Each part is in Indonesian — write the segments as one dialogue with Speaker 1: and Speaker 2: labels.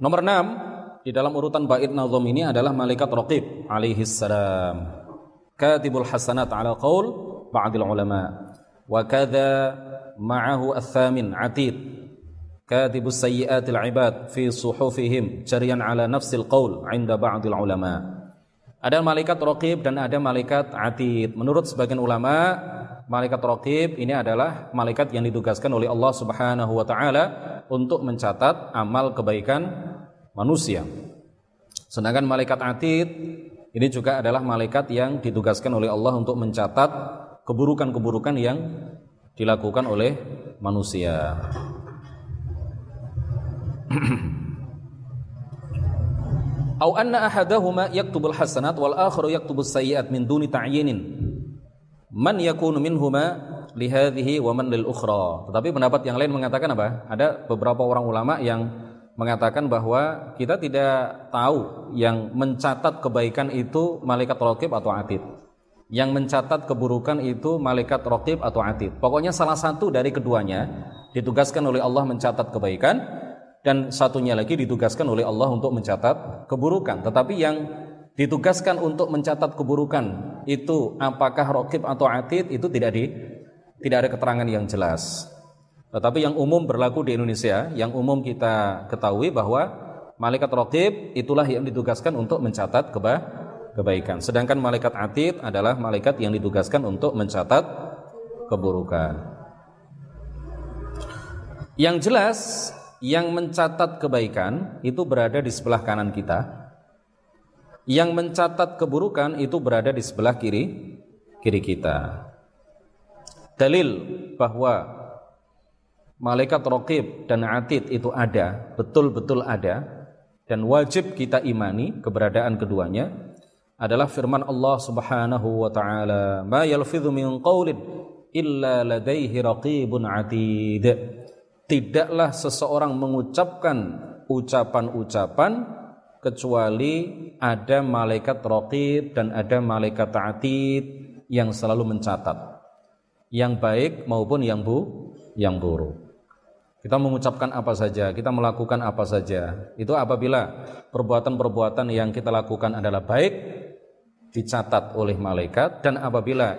Speaker 1: Nomor 6 di dalam urutan bait nazom ini adalah malaikat raqib alaihi salam. Katibul hasanat ala qaul ba'dil ulama. Wa kadza ma'ahu ats-tsamin atid. Katibus sayyiatil ibad fi suhufihim jariyan ala nafsil qaul 'inda ba'dil ulama. Ada malaikat raqib dan ada malaikat atid. Menurut sebagian ulama, malaikat raqib ini adalah malaikat yang ditugaskan oleh Allah Subhanahu wa taala untuk mencatat amal kebaikan manusia. Sedangkan malaikat atid ini juga adalah malaikat yang ditugaskan oleh Allah untuk mencatat keburukan-keburukan yang dilakukan oleh manusia. Au anna ahadahuma yaktubul hasanat wal akharu yaktubus sayyi'at min duni ta'yinin man yakunu minhuma lihadhihi wa man lil ukhra. Tetapi pendapat yang lain mengatakan apa? Ada beberapa orang ulama yang mengatakan bahwa kita tidak tahu yang mencatat kebaikan itu malaikat raqib atau atid. Yang mencatat keburukan itu malaikat raqib atau atid. Pokoknya salah satu dari keduanya ditugaskan oleh Allah mencatat kebaikan dan satunya lagi ditugaskan oleh Allah untuk mencatat keburukan. Tetapi yang ditugaskan untuk mencatat keburukan itu apakah rokib atau atid itu tidak di tidak ada keterangan yang jelas. Tetapi yang umum berlaku di Indonesia, yang umum kita ketahui bahwa malaikat rokib itulah yang ditugaskan untuk mencatat keba kebaikan. Sedangkan malaikat atid adalah malaikat yang ditugaskan untuk mencatat keburukan. Yang jelas, yang mencatat kebaikan itu berada di sebelah kanan kita, yang mencatat keburukan itu berada di sebelah kiri kiri kita. Dalil bahwa malaikat raqib dan atid itu ada, betul-betul ada dan wajib kita imani keberadaan keduanya adalah firman Allah Subhanahu wa taala, "Ma yalfidhu min qaulin illa ladaihi raqibun atid." Tidaklah seseorang mengucapkan ucapan-ucapan kecuali ada malaikat raqib dan ada malaikat atid yang selalu mencatat yang baik maupun yang bu yang buruk. Kita mengucapkan apa saja, kita melakukan apa saja. Itu apabila perbuatan-perbuatan yang kita lakukan adalah baik dicatat oleh malaikat dan apabila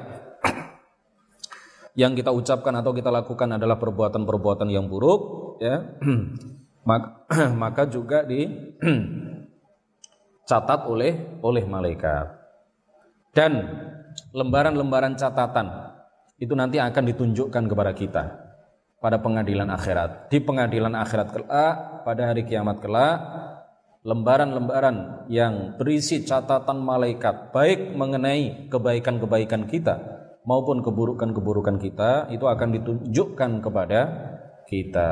Speaker 1: yang kita ucapkan atau kita lakukan adalah perbuatan-perbuatan yang buruk ya maka juga di dicatat oleh oleh malaikat. Dan lembaran-lembaran catatan itu nanti akan ditunjukkan kepada kita pada pengadilan akhirat. Di pengadilan akhirat kelak pada hari kiamat kelak lembaran-lembaran yang berisi catatan malaikat baik mengenai kebaikan-kebaikan kita maupun keburukan-keburukan kita itu akan ditunjukkan kepada kita.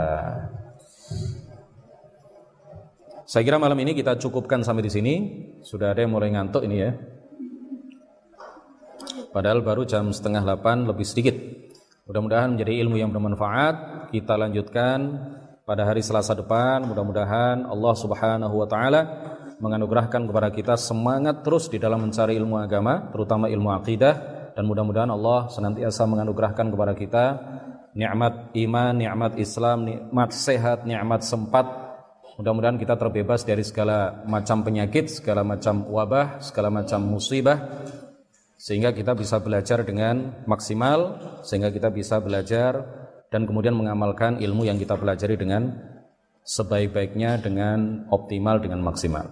Speaker 1: Saya kira malam ini kita cukupkan sampai di sini. Sudah ada yang mulai ngantuk ini ya. Padahal baru jam setengah delapan lebih sedikit. Mudah-mudahan menjadi ilmu yang bermanfaat. Kita lanjutkan pada hari Selasa depan. Mudah-mudahan Allah Subhanahu wa taala menganugerahkan kepada kita semangat terus di dalam mencari ilmu agama, terutama ilmu akidah dan mudah-mudahan Allah senantiasa menganugerahkan kepada kita nikmat iman, nikmat Islam, nikmat sehat, nikmat sempat Mudah-mudahan kita terbebas dari segala macam penyakit, segala macam wabah, segala macam musibah sehingga kita bisa belajar dengan maksimal, sehingga kita bisa belajar dan kemudian mengamalkan ilmu yang kita pelajari dengan sebaik-baiknya dengan optimal dengan maksimal.